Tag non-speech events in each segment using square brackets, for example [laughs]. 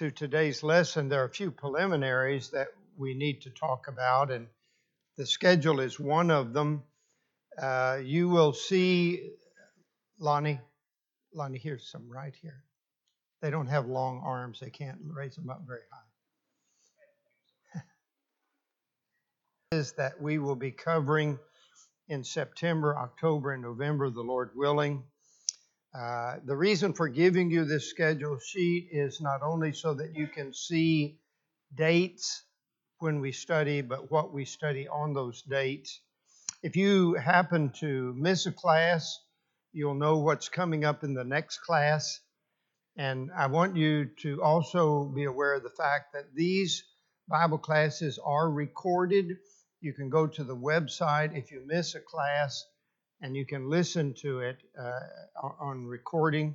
to today's lesson, there are a few preliminaries that we need to talk about, and the schedule is one of them. Uh, you will see, Lonnie, Lonnie, here's some right here. They don't have long arms, they can't raise them up very high. [laughs] is that we will be covering in September, October, and November, the Lord willing. Uh, the reason for giving you this schedule sheet is not only so that you can see dates when we study, but what we study on those dates. If you happen to miss a class, you'll know what's coming up in the next class. And I want you to also be aware of the fact that these Bible classes are recorded. You can go to the website if you miss a class and you can listen to it uh, on recording.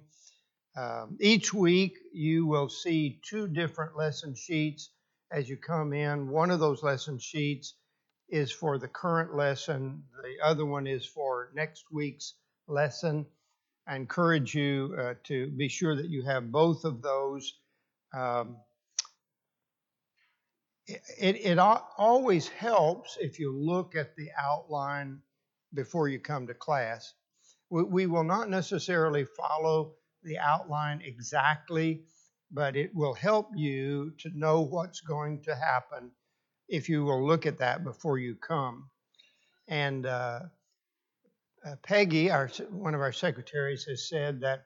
Um, each week, you will see two different lesson sheets as you come in. One of those lesson sheets is for the current lesson, the other one is for next week's lesson. I encourage you uh, to be sure that you have both of those. Um, it, it, it always helps if you look at the outline before you come to class. We, we will not necessarily follow the outline exactly, but it will help you to know what's going to happen if you will look at that before you come. And uh, uh, Peggy, our, one of our secretaries, has said that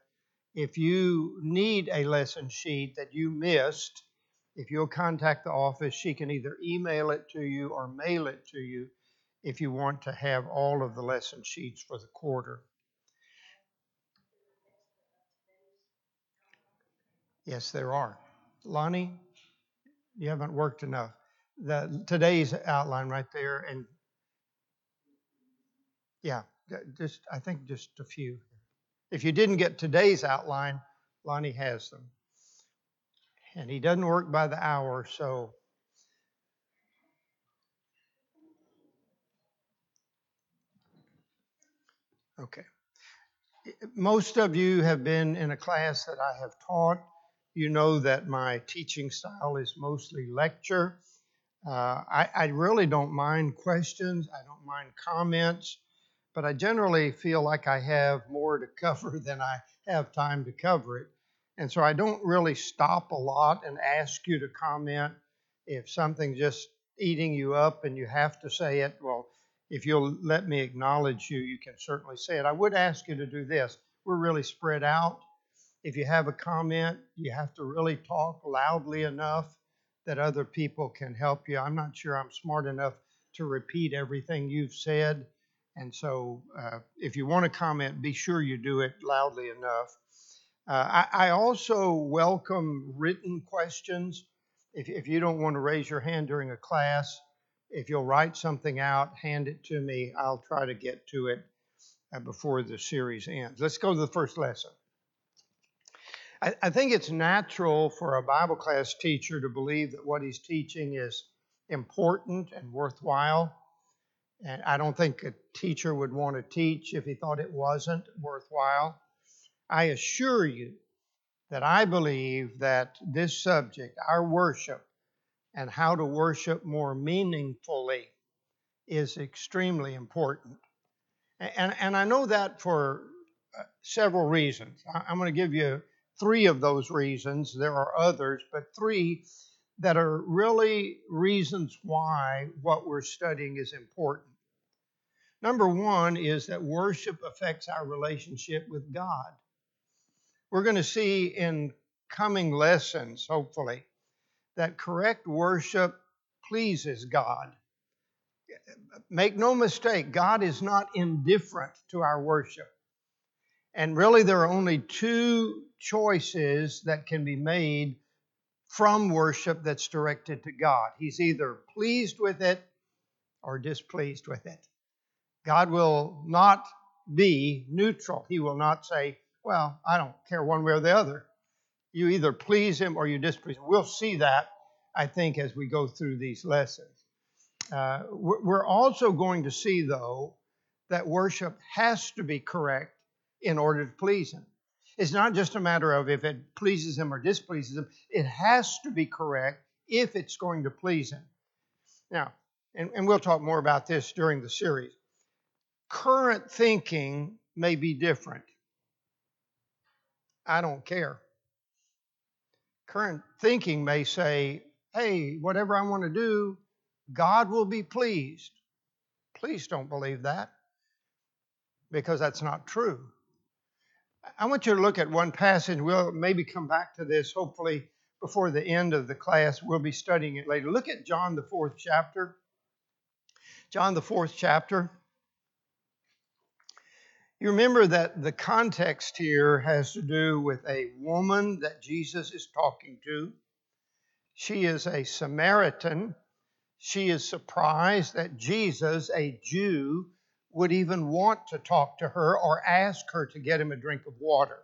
if you need a lesson sheet that you missed, if you'll contact the office, she can either email it to you or mail it to you if you want to have all of the lesson sheets for the quarter. Yes, there are. Lonnie, you haven't worked enough. The, today's outline right there, and yeah, just I think just a few. If you didn't get today's outline, Lonnie has them. And he doesn't work by the hour, so Okay. Most of you have been in a class that I have taught. You know that my teaching style is mostly lecture. Uh, I, I, really don't mind questions, I don't mind comments, but I generally feel like I have more to [laughs] cover than I have time to cover it. And so I don't really stop a lot and ask you to comment. If something's just eating you up and you have to say it, if you'll let me acknowledge you, you can certainly say it. I would ask you to do this. We're really spread out. If you have a comment, you have to really talk loudly enough that other people can help you. I'm not sure I'm smart enough to repeat everything you've said. And so, uh, if you want to comment, be sure you do it loudly enough. Uh, I, I, also welcome written questions. If, if you don't want to raise your hand during a class, if you'll write something out, hand it to me. I'll try to get to it uh, before the series ends. Let's go to the first lesson. I, I think it's natural for a Bible class teacher to believe that what he's teaching is important and worthwhile. And I don't think a teacher would want to teach if he thought it wasn't worthwhile. I assure you that I believe that this subject, our worship, and how to worship more meaningfully is extremely important. And, and I know that for uh, several reasons. I'm going to give you three of those reasons. There are others, but three that are really reasons why what we're studying is important. Number one is that worship affects our relationship with God. We're going to see in coming lessons, hopefully, that correct worship pleases God. Make no mistake, God is not indifferent to our worship. And really, there are only two choices that can be made from worship that's directed to God. He's either pleased with it or displeased with it. God will not be neutral. He will not say, Well, I don't care one way or the other. You either please him or you displease him. We'll see that, I think, as we go through these lessons. Uh, we're also going to see, though, that worship has to be correct in order to please him. It's not just a matter of if it pleases him or displeases him. It has to be correct if it's going to please him. Now, and, and we'll talk more about this during the series. Current thinking may be different. I don't care. Current thinking may say, hey, whatever I want to do, God will be pleased. Please don't believe that because that's not true. I want you to look at one passage. We'll maybe come back to this hopefully before the end of the class. We'll be studying it later. Look at John, the fourth chapter. John, the fourth chapter. You remember that the context here has to do with a woman that Jesus is talking to. She is a Samaritan. She is surprised that Jesus, a Jew, would even want to talk to her or ask her to get him a drink of water.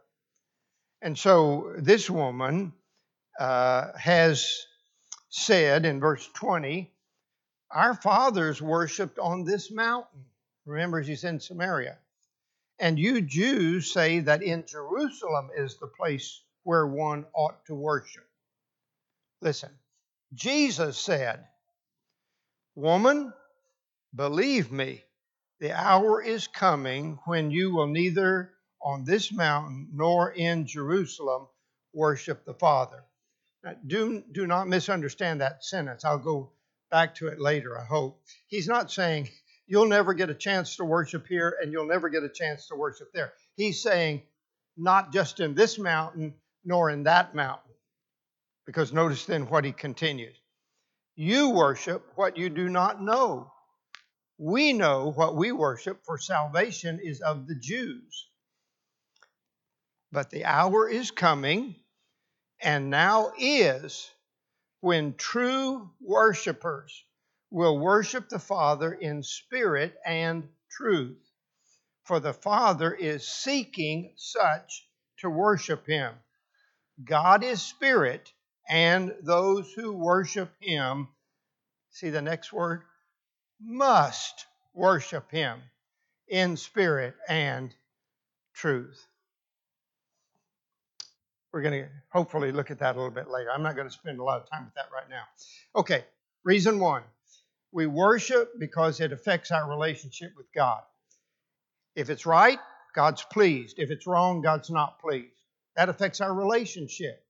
And so this woman uh, has said in verse 20, Our fathers worshiped on this mountain. Remember, she's in Samaria. And you Jews say that in Jerusalem is the place where one ought to worship. Listen, Jesus said, Woman, believe me, the hour is coming when you will neither on this mountain nor in Jerusalem worship the Father. Now, do, do not misunderstand that sentence. I'll go back to it later, I hope. He's not saying you'll never get a chance to worship here and you'll never get a chance to worship there. He's saying not just in this mountain nor in that mountain. Because notice then what he continues. You worship what you do not know we know what we worship, for salvation is of the Jews. But the hour is coming, and now is, when true worshipers will worship the Father in spirit and truth. For the Father is seeking such to worship him. God is spirit, and those who worship him, see the next word? must worship him in spirit and truth. We're going to hopefully look at that a little bit later. I'm not going to spend a lot of time with that right now. Okay, reason one we worship because it affects our relationship with God. If it's right, God's pleased. If it's wrong, God's not pleased. That affects our relationship.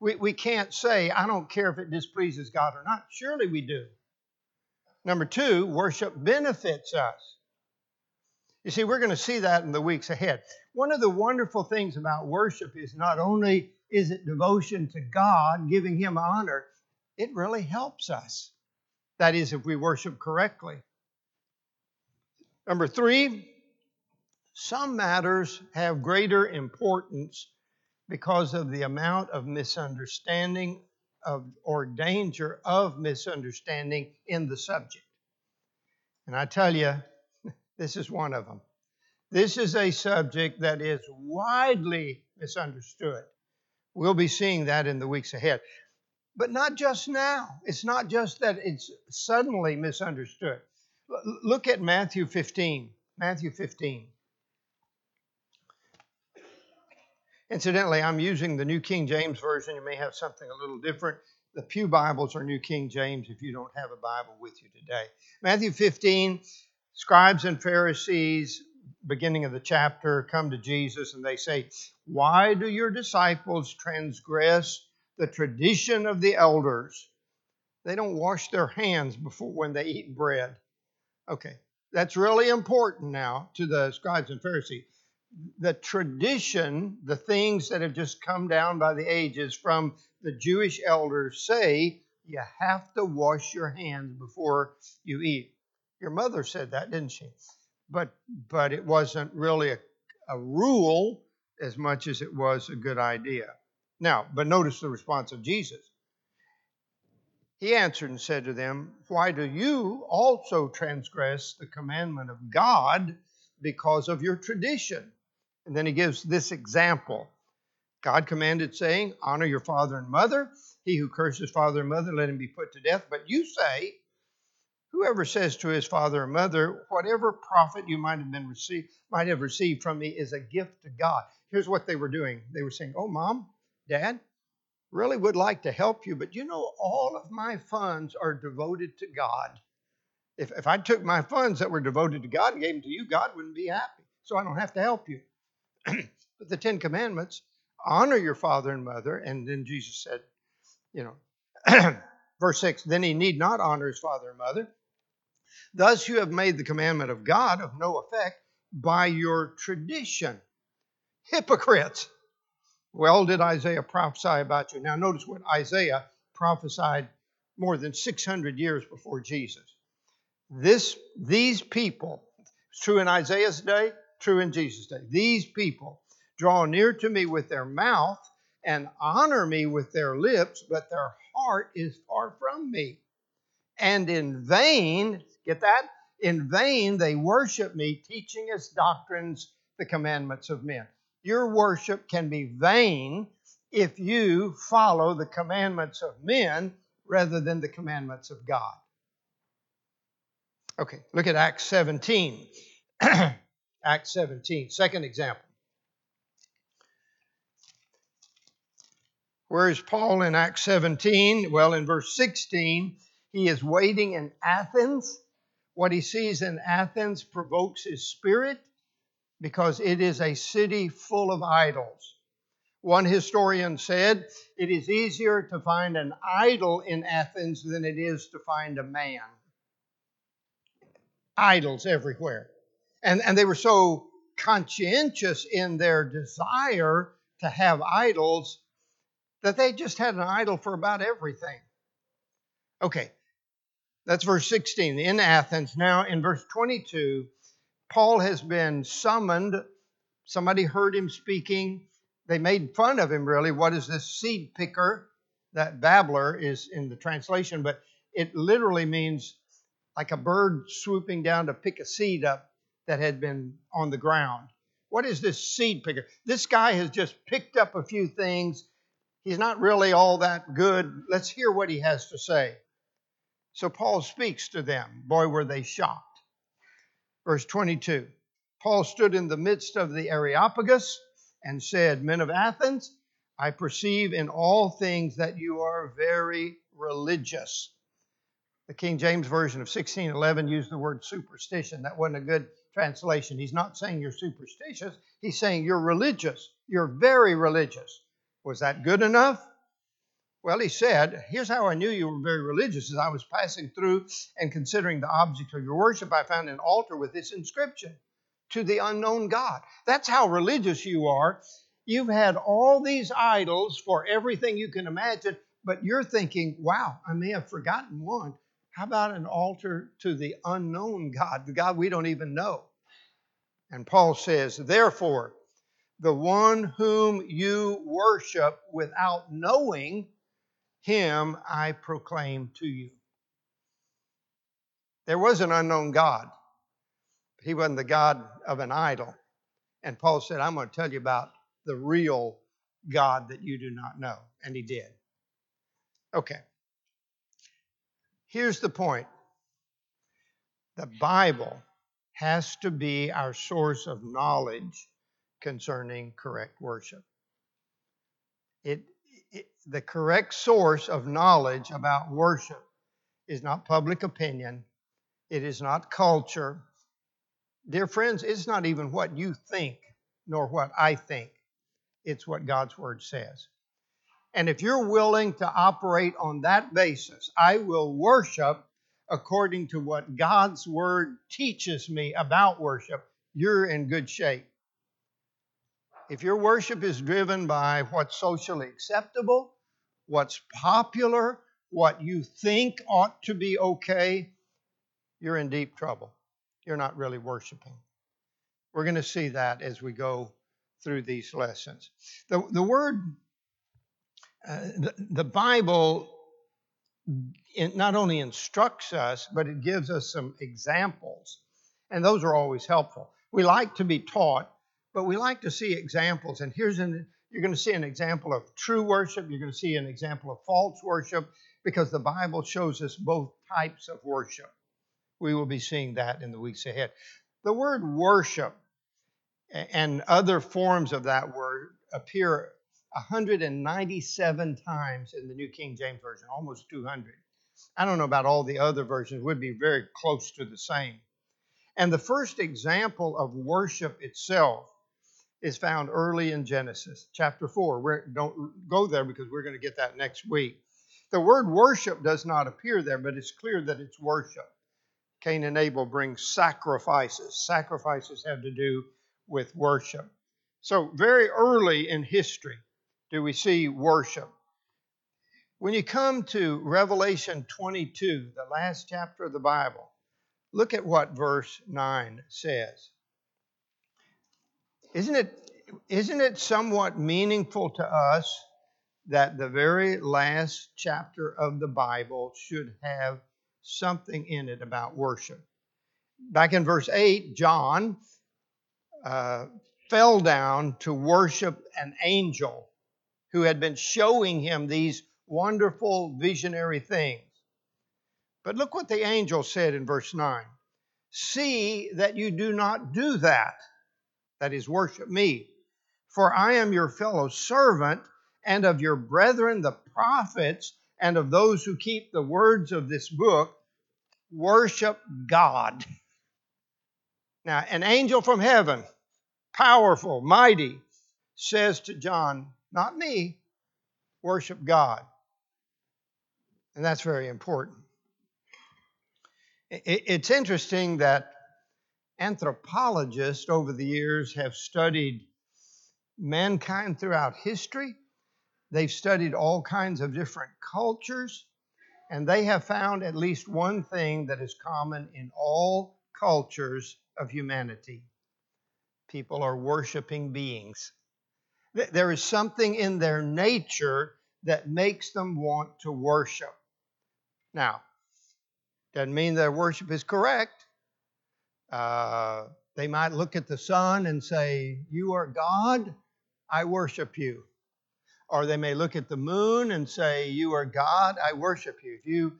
We, we can't say, I don't care if it displeases God or not. Surely we do. Number two, worship benefits us. You see, we're going to see that in the weeks ahead. One of the wonderful things about worship is not only is it devotion to God, giving Him honor, it really helps us. That is, if we worship correctly. Number three, some matters have greater importance because of the amount of misunderstanding of or danger of misunderstanding in the subject. And I tell you, [laughs] this is one of them. This is a subject that is widely misunderstood. We'll be seeing that in the weeks ahead. But not just now. It's not just that it's suddenly misunderstood. Look at Matthew 15. Matthew 15. Incidentally, I'm using the New King James Version. You may have something a little different. The Pew Bibles are New King James if you don't have a Bible with you today. Matthew 15, scribes and Pharisees, beginning of the chapter, come to Jesus and they say, Why do your disciples transgress the tradition of the elders? They don't wash their hands before when they eat bread. Okay, that's really important now to the scribes and Pharisees the tradition, the things that have just come down by the ages from the Jewish elders say you have to wash your hands before you eat. Your mother said that, didn't she? But but it wasn't really a, a rule as much as it was a good idea. Now, but notice the response of Jesus. He answered and said to them, Why do you also transgress the commandment of God because of your tradition? And then he gives this example God commanded, saying, Honor your father and mother. He who curses father and mother, let him be put to death. But you say, Whoever says to his father or mother, Whatever profit you might have been received, might have received from me is a gift to God. here's what they were doing they were saying, Oh, mom, dad, really would like to help you, but you know, all of my funds are devoted to God. If, if I took my funds that were devoted to God and gave them to you, God wouldn't be happy. So I don't have to help you. [clears throat] but the Ten Commandments honor your father and mother. And then Jesus said, you know, [clears throat] verse 6 then he need not honor his father and mother. Thus you have made the commandment of God of no effect by your tradition. Hypocrites. Well, did Isaiah prophesy about you? Now, notice what Isaiah prophesied more than 600 years before Jesus. This, these people, it's true in Isaiah's day, true in Jesus' day. These people draw near to me with their mouth and honor me with their lips, but their heart is far from me. And in vain, get that? In vain they worship me, teaching as doctrines the commandments of men. Your worship can be vain if you follow the commandments of men rather than the commandments of God. Okay, look at Acts 17. [clears throat] Acts 17, second example. Where is Paul in Acts 17? Well, in verse 16, he is waiting in Athens. What he sees in Athens provokes his spirit because it is a city full of idols. One historian said, It is easier to find an idol in Athens than it is to find a man. Idols everywhere. And, and they were so conscientious in their desire to have idols that they just had an idol for about everything. Okay, that's verse 16 in Athens. Now, in verse 22, Paul has been summoned. Somebody heard him speaking. They made fun of him, really. What is this seed picker? That babbler is in the translation, but it literally means like a bird swooping down to pick a seed up that had been on the ground. What is this seed picker? This guy has just picked up a few things. He's not really all that good. Let's hear what he has to say. So Paul speaks to them. Boy, were they shocked. Verse 22 Paul stood in the midst of the Areopagus and said, Men of Athens, I perceive in all things that you are very religious. The King James Version of 1611 used the word superstition. That wasn't a good translation. He's not saying you're superstitious, he's saying you're religious. You're very religious. Was that good enough? Well, he said, Here's how I knew you were very religious. As I was passing through and considering the object of your worship, I found an altar with this inscription to the unknown God. That's how religious you are. You've had all these idols for everything you can imagine, but you're thinking, wow, I may have forgotten one. How about an altar to the unknown God, the God we don't even know? And Paul says, therefore, the one whom you worship without knowing, him I proclaim to you. There was an unknown God. He wasn't the God of an idol. And Paul said, I'm going to tell you about the real God that you do not know. And he did. Okay. Here's the point the Bible has to be our source of knowledge concerning correct worship. It, the correct source of knowledge about worship is not public opinion, it is not culture. Dear friends, it's not even what you think nor what I think, it's what God's Word says. And if you're willing to operate on that basis, I will worship according to what God's Word teaches me about worship, you're in good shape. If your worship is driven by what's socially acceptable, what's popular, what you think ought to be okay, you're in deep trouble. You're not really worshiping. We're going to see that as we go through these lessons. The, the word, uh, the, the Bible it not only instructs us, but it gives us some examples. And those are always helpful. We like to be taught but we like to see examples. And here's an you're going to see an example of true worship. You're going to see an example of false worship because the Bible shows us both types of worship. We will be seeing that in the weeks ahead. The word worship and other forms of that word appear 197 times in the New King James Version, almost 200. I don't know about all the other versions, would be very close to the same. And the first example of worship itself is found early in Genesis chapter 4. We don't go there because we're going to get that next week. The word worship does not appear there, but it's clear that it's worship. Cain and Abel bring sacrifices. Sacrifices have to do with worship. So, very early in history do we see worship. When you come to Revelation 22, the last chapter of the Bible, look at what verse 9 says. Isn't it, isn't it somewhat meaningful to us that the very last chapter of the Bible should have something in it about worship? Back in verse 8, John uh, fell down to worship an angel who had been showing him these wonderful visionary things. But look what the angel said in verse 9 See that you do not do that that is, worship me. For I am your fellow servant and of your brethren, the prophets, and of those who keep the words of this book. Worship God. Now, an angel from heaven, powerful, mighty, says to John, Not me, worship God. And that's very important. It's interesting that anthropologists over the years have studied mankind throughout history. They've studied all kinds of different cultures, and they have found at least one thing that is common in all cultures of humanity people are worshiping beings. There is something in their nature that makes them want to worship. Now, doesn't mean their worship is correct. Uh, they might look at the sun and say, You are God, I worship you. Or they may look at the moon and say, You are God, I worship you. If you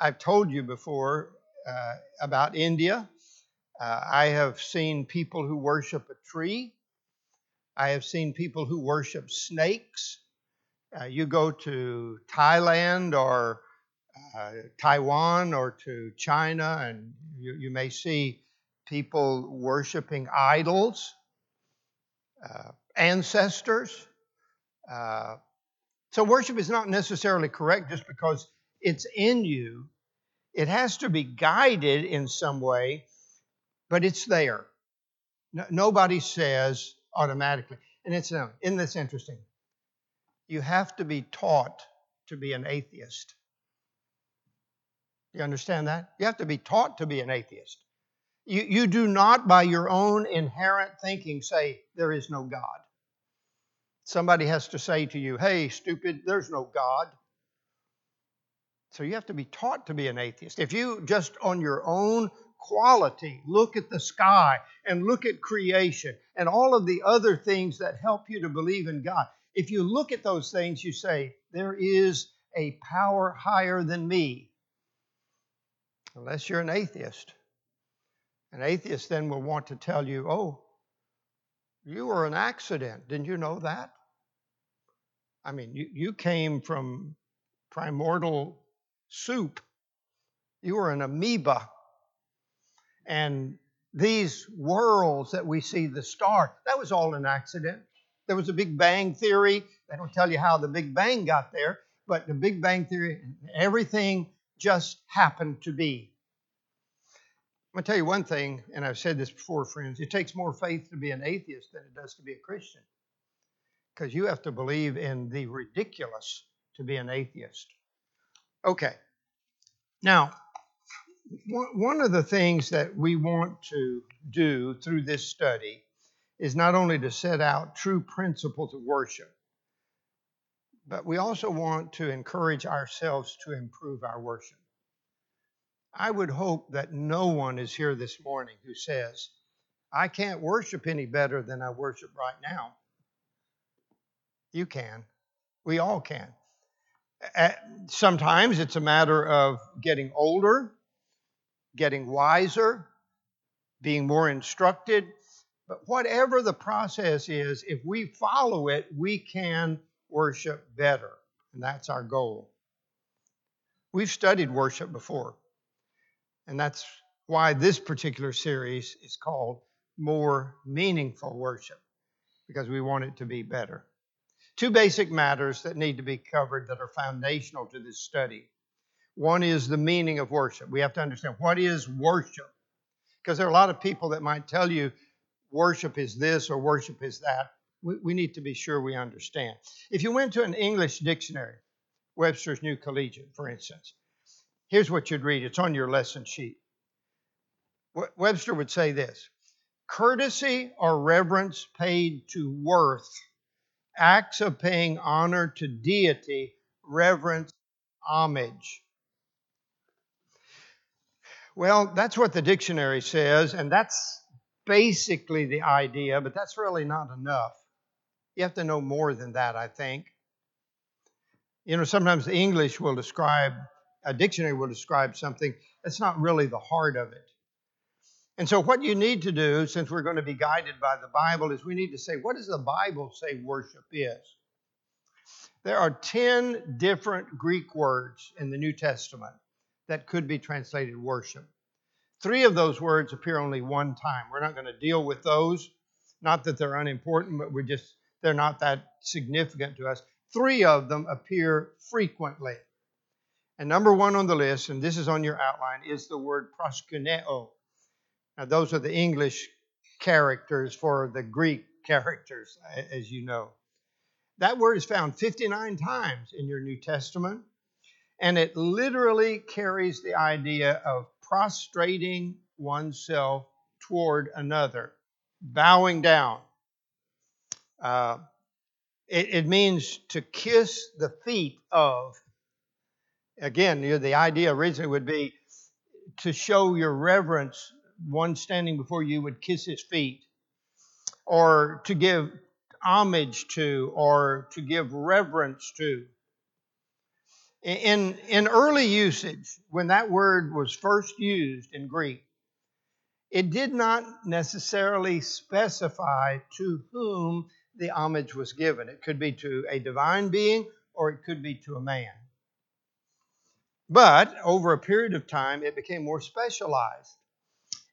I've told you before uh, about India. Uh, I have seen people who worship a tree. I have seen people who worship snakes. Uh, you go to Thailand or uh, Taiwan or to China, and you, you may see people worshiping idols, uh, ancestors. Uh, so, worship is not necessarily correct just because it's in you. It has to be guided in some way, but it's there. No, nobody says automatically. And it's isn't this interesting? You have to be taught to be an atheist. You understand that? You have to be taught to be an atheist. You, you do not, by your own inherent thinking, say, There is no God. Somebody has to say to you, Hey, stupid, there's no God. So you have to be taught to be an atheist. If you just on your own quality look at the sky and look at creation and all of the other things that help you to believe in God, if you look at those things, you say, There is a power higher than me. Unless you're an atheist. An atheist then will want to tell you, oh, you were an accident. Didn't you know that? I mean, you, you came from primordial soup. You were an amoeba. And these worlds that we see, the star, that was all an accident. There was a Big Bang theory. They don't tell you how the Big Bang got there, but the Big Bang theory, everything just happened to be. I'm going to tell you one thing, and I've said this before, friends. It takes more faith to be an atheist than it does to be a Christian. Because you have to believe in the ridiculous to be an atheist. Okay. Now, one of the things that we want to do through this study is not only to set out true principles of worship, but we also want to encourage ourselves to improve our worship. I would hope that no one is here this morning who says, I can't worship any better than I worship right now. You can. We all can. Sometimes it's a matter of getting older, getting wiser, being more instructed. But whatever the process is, if we follow it, we can worship better. And that's our goal. We've studied worship before. And that's why this particular series is called More Meaningful Worship, because we want it to be better. Two basic matters that need to be covered that are foundational to this study. One is the meaning of worship. We have to understand what is worship. Because there are a lot of people that might tell you worship is this or worship is that. We, we need to be sure we understand. If you went to an English dictionary, Webster's New Collegiate, for instance, here's what you'd read. It's on your lesson sheet. Webster would say this courtesy or reverence paid to worth, acts of paying honor to deity, reverence, homage. Well, that's what the dictionary says, and that's basically the idea, but that's really not enough. You have to know more than that, I think. You know, sometimes the English will describe, a dictionary will describe something that's not really the heart of it. And so, what you need to do, since we're going to be guided by the Bible, is we need to say, what does the Bible say worship is? There are 10 different Greek words in the New Testament that could be translated worship. Three of those words appear only one time. We're not going to deal with those. Not that they're unimportant, but we're just, they're not that significant to us. Three of them appear frequently. And number one on the list, and this is on your outline, is the word proskuneo. Now, those are the English characters for the Greek characters, as you know. That word is found 59 times in your New Testament, and it literally carries the idea of prostrating oneself toward another, bowing down. Uh, it, it, means to kiss the feet of. Again, the idea originally would be to show your reverence one standing before you would kiss his feet, or to give homage to, or to give reverence to. In, in early usage, when that word was first used in Greek, it did not necessarily specify to whom the homage was given. It could be to a divine being or it could be to a man. But over a period of time, it became more specialized.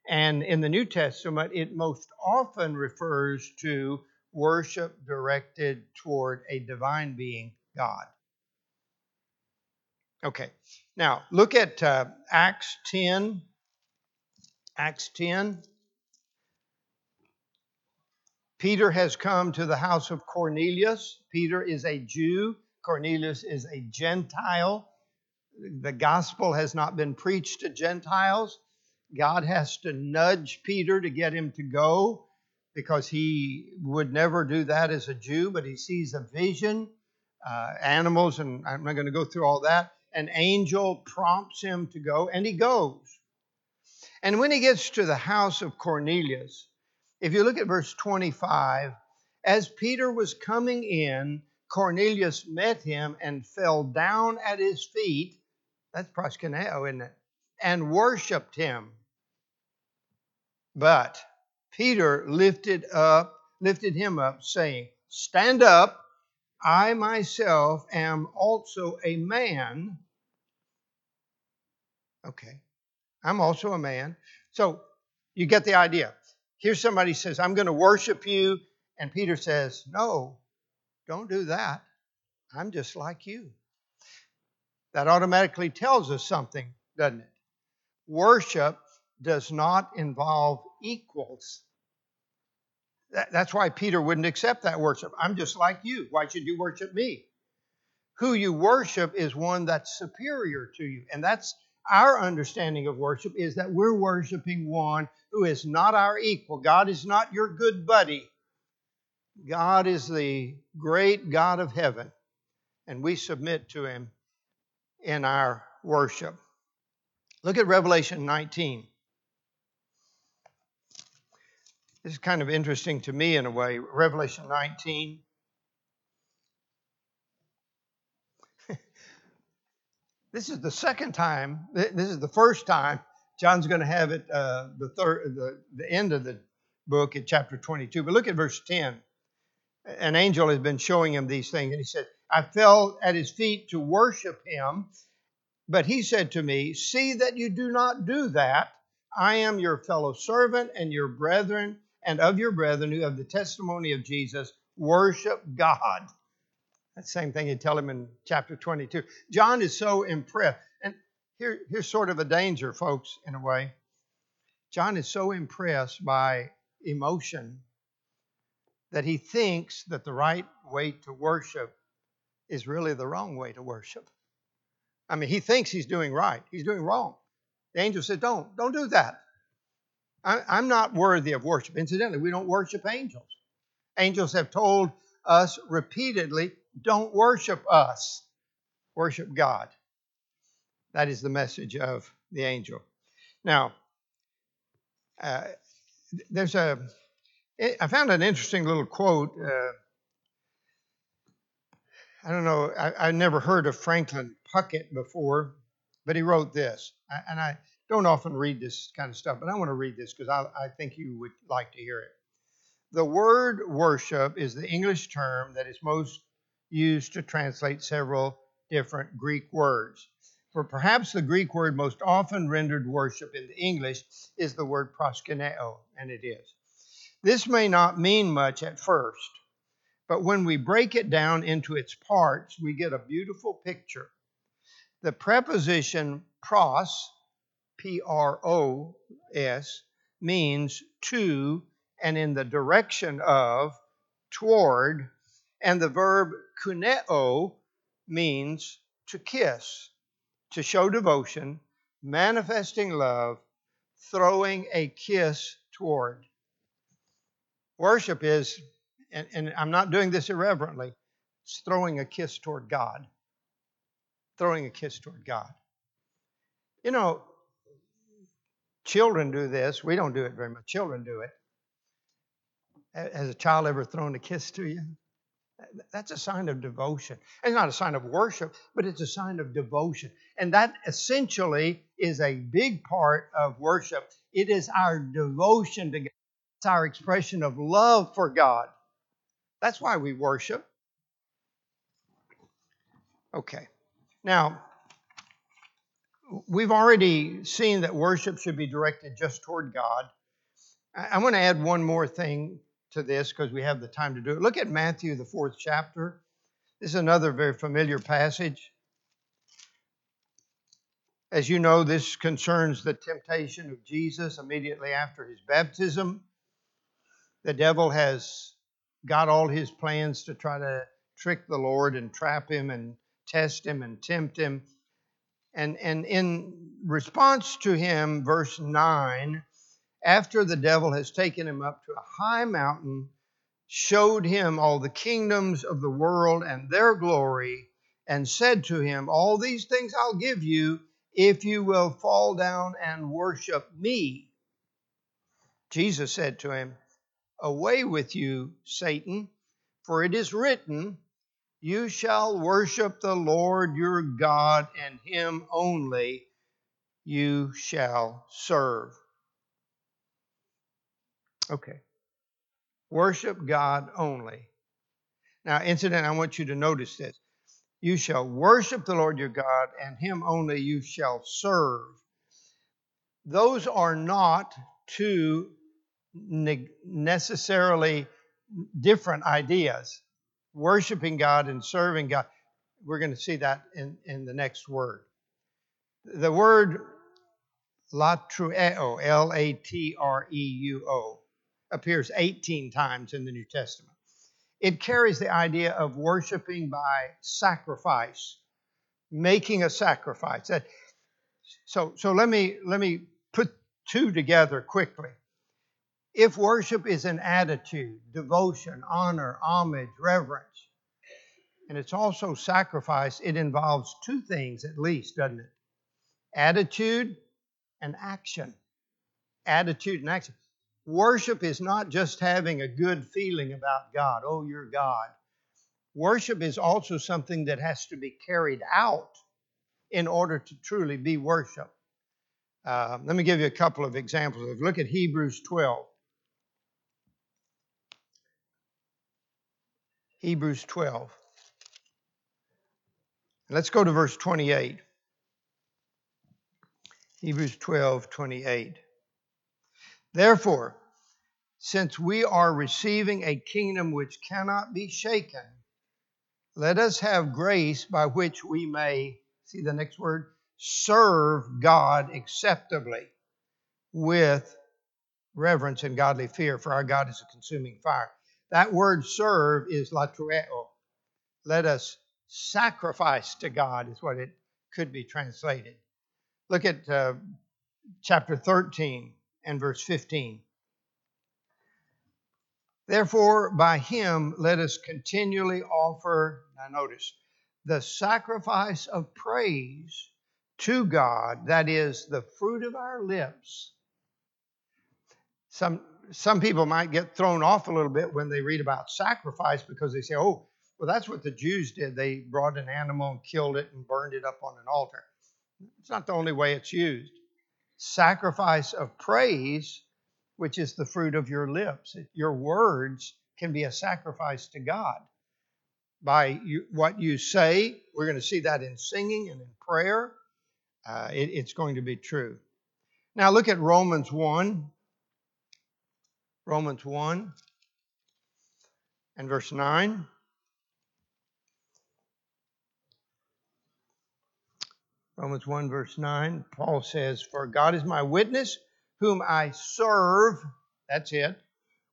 And in the New Testament, it most often refers to worship directed toward a divine being, God. Okay, now look at uh, Acts 10. Acts 10. Peter has come to the house of Cornelius. Peter is a Jew, Cornelius is a Gentile. The gospel has not been preached to Gentiles. God has to nudge Peter to get him to go because he would never do that as a Jew, but he sees a vision, uh, animals, and I'm not going to go through all that. An angel prompts him to go, and he goes. And when he gets to the house of Cornelius, if you look at verse 25, as Peter was coming in, Cornelius met him and fell down at his feet. That's proskuneo, isn't it? and worshiped him. But Peter lifted up, lifted him up, saying, Stand up, I myself am also a man. Okay, I'm also a man. So you get the idea. Here's somebody says, I'm going to worship you. And Peter says, No, don't do that. I'm just like you. That automatically tells us something, doesn't it? worship does not involve equals. that's why Peter wouldn't accept that worship. I'm just like you. Why should you worship me? Who you worship is one that's superior to you. And that's our understanding of worship is that we're worshiping one who is not our equal. God is not your good buddy. God is the great God of heaven, and we submit to him in our worship. Look at Revelation 19. This is kind of interesting to me in a way. Revelation 19. [laughs] this is the second time, this is the first time John's going to have it, uh, the, third, the, the end of the book at chapter 22. But look at verse 10. An angel has been showing him these things, and he said, I fell at his feet to worship him. But he said to me, See that you do not do that. I am your fellow servant and your brethren, and of your brethren who have the testimony of Jesus. Worship God. That same thing you tell him in chapter 22. John is so impressed. And here, here's sort of a danger, folks, in a way. John is so impressed by emotion that he thinks that the right way to worship is really the wrong way to worship. I mean, he thinks he's doing right. He's doing wrong. The angel said, Don't, don't do that. I, am not worthy of worship. Incidentally, we don't worship angels. Angels have told us repeatedly, Don't worship us, worship God. That is the message of the angel. Now, uh, there's a, I found an interesting little quote. Uh, I don't know, I, I never heard of Franklin Puckett before, but he wrote this. And I don't often read this kind of stuff, but I want to read this because I, I think you would like to hear it. The word worship is the English term that is most used to translate several different Greek words. For perhaps the Greek word most often rendered worship in the English is the word proskuneo, and it is. This may not mean much at first, but when we break it down into its parts, we get a beautiful picture. The preposition pros, P R O S, means to and in the direction of, toward, and the verb kuneo means to kiss to show devotion, manifesting love, throwing a kiss toward. Worship is, and, and, I'm not doing this irreverently, it's throwing a kiss toward God. Throwing a kiss toward God. You know, children do this. We don't do it very much. Children do it. Has a child ever thrown a kiss to you? That's a sign of devotion. It's not a sign of worship, but it's a sign of devotion. And that essentially is a big part of worship. It is our devotion to God, it's our expression of love for God. That's why we worship. Okay. Now, we've already seen that worship should be directed just toward God. I want to add one more thing to this because we have the time to do it. Look at Matthew, the fourth chapter. This is another very familiar passage. As you know, this concerns the temptation of Jesus immediately after his baptism. The devil has got all his plans to try to trick the Lord and trap him and test him and tempt him. And, and in response to him, verse 9, after the devil has taken him up to a high mountain, showed him all the kingdoms of the world and their glory, and said to him, All these things I'll give you if you will fall down and worship me. Jesus said to him, Away with you, Satan, for it is written, You shall worship the Lord your God, and him only you shall serve. Okay. Worship God only. Now, incident, I want you to notice this. You shall worship the Lord your God, and him only you shall serve. Those are not two necessarily different ideas. Worshiping God and serving God. We're going to see that in, in the next word. The word latreuo, L A T R E U O, appears 18 times in the New Testament. It carries the idea of worshiping by sacrifice, making a sacrifice. So, so let me let me put two together quickly. If worship is an attitude, devotion, honor, homage, reverence, and it's also sacrifice, it involves two things at least, doesn't it? Attitude and action. Attitude and action. Worship is not just having a good feeling about God, oh, you're God. Worship is also something that has to be carried out in order to truly be worship. Uh, let me give you a couple of examples. Look at Hebrews 12. Hebrews 12. Let's go to verse 28. Hebrews 12, 28. Therefore, since we are receiving a kingdom which cannot be shaken, let us have grace by which we may, see the next word, serve God acceptably with reverence and godly fear, for our God is a consuming fire. That word serve is latreuo. Let us sacrifice to God, is what it could be translated. Look at uh, chapter 13 and verse 15. Therefore, by him let us continually offer, now notice, the sacrifice of praise to God, that is the fruit of our lips. Some, some people might get thrown off a little bit when they read about sacrifice because they say, oh, well, that's what the Jews did. They brought an animal and killed it and burned it up on an altar. It's not the only way it's used. Sacrifice of praise, which is the fruit of your lips. Your words can be a sacrifice to God. By you, what you say, we're going to see that in singing and in prayer. Uh, it, it's going to be true. Now look at Romans 1. Romans 1 and verse 9. Romans 1, verse 9, Paul says, For God is my witness, whom I serve, that's it,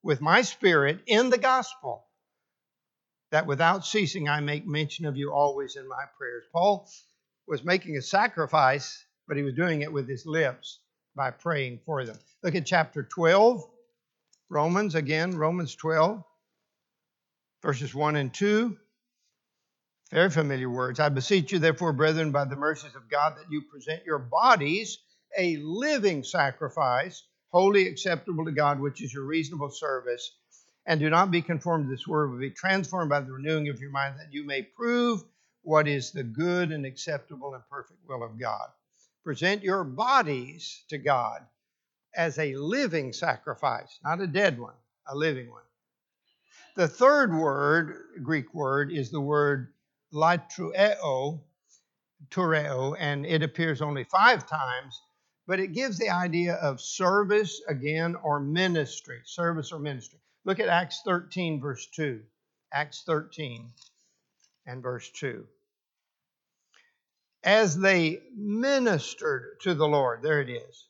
with my spirit in the gospel, that without ceasing I make mention of you always in my prayers. Paul was making a sacrifice, but he was doing it with his lips by praying for them. Look at chapter 12, Romans again, Romans 12, verses 1 and 2. Very familiar words. I beseech you, therefore, brethren, by the mercies of God, that you present your bodies a living sacrifice, holy acceptable to God, which is your reasonable service. And do not be conformed to this world, but be transformed by the renewing of your mind, that you may prove what is the good and acceptable and perfect will of God. Present your bodies to God as a living sacrifice, not a dead one, a living one. The third word, Greek word, is the word latrueo, tureo, and it appears only five times, but it gives the idea of service again or ministry, service or ministry. Look at Acts 13, verse 2. Acts 13 and verse 2. As they ministered to the Lord, there it is,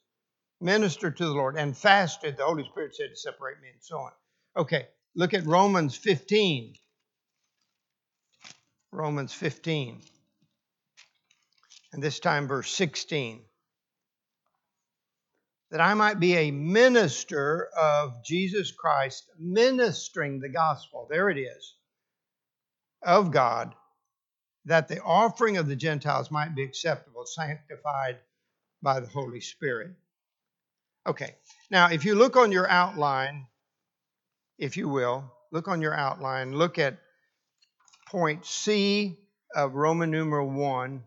ministered to the Lord and fasted, the Holy Spirit said to separate me and so on. Okay, look at Romans 15. Romans 15. And this time, verse 16. That I might be a minister of Jesus Christ, ministering the gospel. There it is. Of God, that the offering of the Gentiles might be acceptable, sanctified by the Holy Spirit. Okay, now if you look on your outline, if you will, look on your outline, look at point C of Roman numeral 1,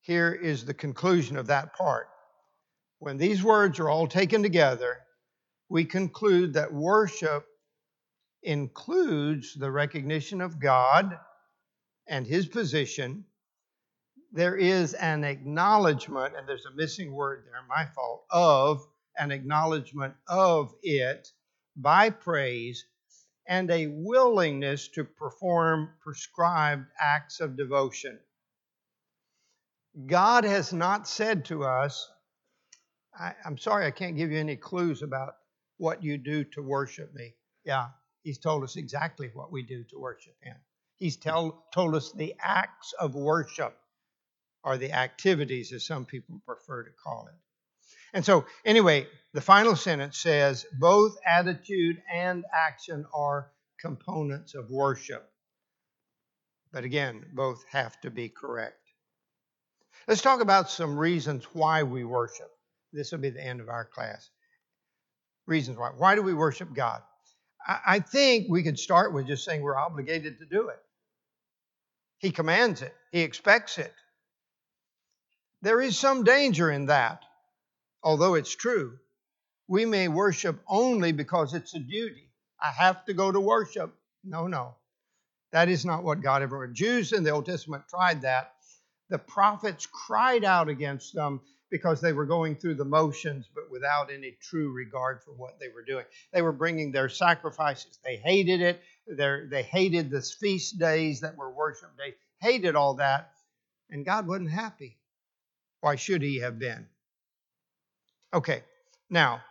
here is the conclusion of that part. When these words are all taken together, we conclude that worship includes the recognition of God and his position. There is an acknowledgement, and there's a missing word there, my fault, of an acknowledgement of it by praise and a willingness to perform prescribed acts of devotion. God has not said to us, I, am sorry, I can't give you any clues about what you do to worship me. Yeah, He's told us exactly what we do to worship Him. He's tell, told us the acts of worship, or the activities, as some people prefer to call it. And so, anyway, the final sentence says both attitude and action are components of worship. But again, both have to be correct. Let's talk about some reasons why we worship. This will be the end of our class. Reasons why. Why do we worship God? I think we could start with just saying we're obligated to do it. He commands it, He expects it. There is some danger in that although it's true, we may worship only because it's a duty. I have to go to worship. No, no. That is not what God ever. Jews in the Old Testament tried that. The prophets cried out against them because they were going through the motions, but without any true regard for what they were doing. They were bringing their sacrifices. They hated it. They're, they hated the feast days that were worship days, hated all that, and God wasn't happy. Why should He have been? Okay, now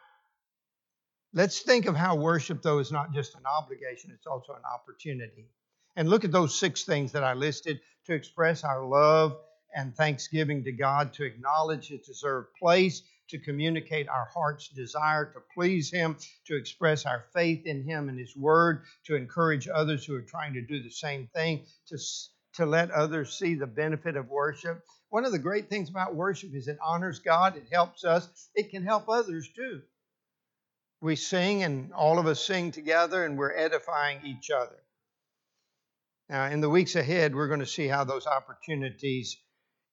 let's think of how worship, though, is not just an obligation, it's also an opportunity. And look at those six things that I listed to express our love and thanksgiving to God, to acknowledge His deserved place, to communicate our heart's desire to please Him, to express our faith in Him and His Word, to encourage others who are trying to do the same thing, to, to let others see the benefit of worship. One of the great things about worship is it honors God, it helps us, it can help others too. We sing, and all of us sing together, and we're edifying each other. Now, in the weeks ahead, we're going to see how those opportunities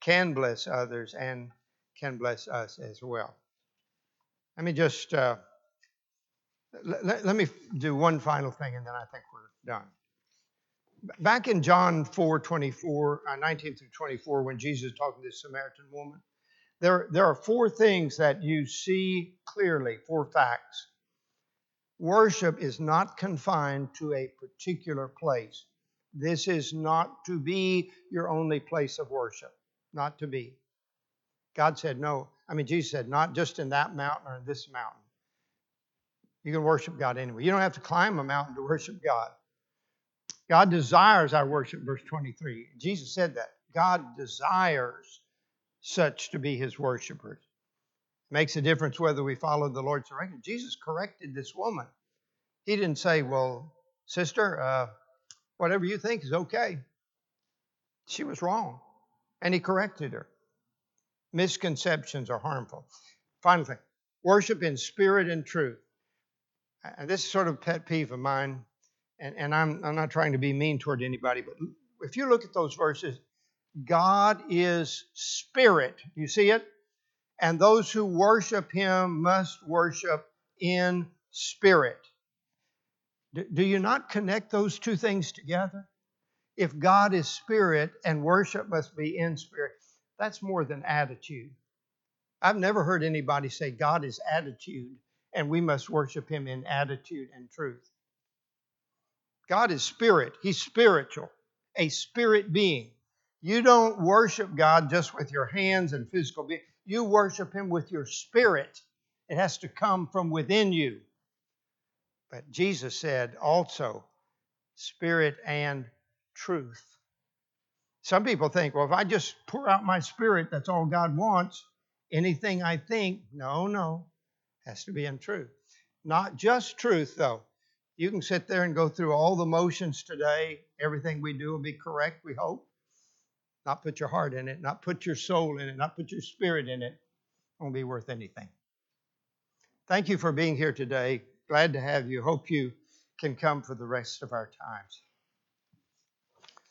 can bless others and can bless us as well. Let me just uh, let, let me do one final thing, and then I think we're done. Back in John 4 24, uh, 19 through 24, when Jesus is talking to the Samaritan woman, there, there are four things that you see clearly, four facts. Worship is not confined to a particular place. This is not to be your only place of worship not to be. God said no. I mean, Jesus said, not just in that mountain or in this mountain. You can worship God anywhere. You don't have to climb a mountain to worship God. God desires our worship, verse 23. Jesus said that. God desires such to be his worshipers. It makes a difference whether we follow the Lord's direction. Jesus corrected this woman. He didn't say, Well, sister, uh, whatever you think is okay. She was wrong and he corrected her. Misconceptions are harmful. Final thing worship in spirit and truth. And this is sort of a pet peeve of mine, and, and I'm, I'm not trying to be mean toward anybody, but if you look at those verses, God is spirit. You see it? And those who worship him must worship in spirit. Do you not connect those two things together? if God is spirit and worship must be in spirit, that's more than attitude. I've never heard anybody say God is attitude and we must worship him in attitude and truth. God is spirit, he's spiritual, a spirit being. You don't worship God just with your hands and physical being. You worship him with your spirit. It has to come from within you. But Jesus said also, spirit and truth. Some people think, well, if I just pour out my spirit, that's all God wants. Anything I think, no, no, has to be in truth. Not just truth, though. You can sit there and go through all the motions today. Everything we do will be correct, we hope. Not put your heart in it, not put your soul in it, not put your spirit in it. Won't be worth anything. Thank you for being here today. Glad to have you. Hope you can come for the rest of our times.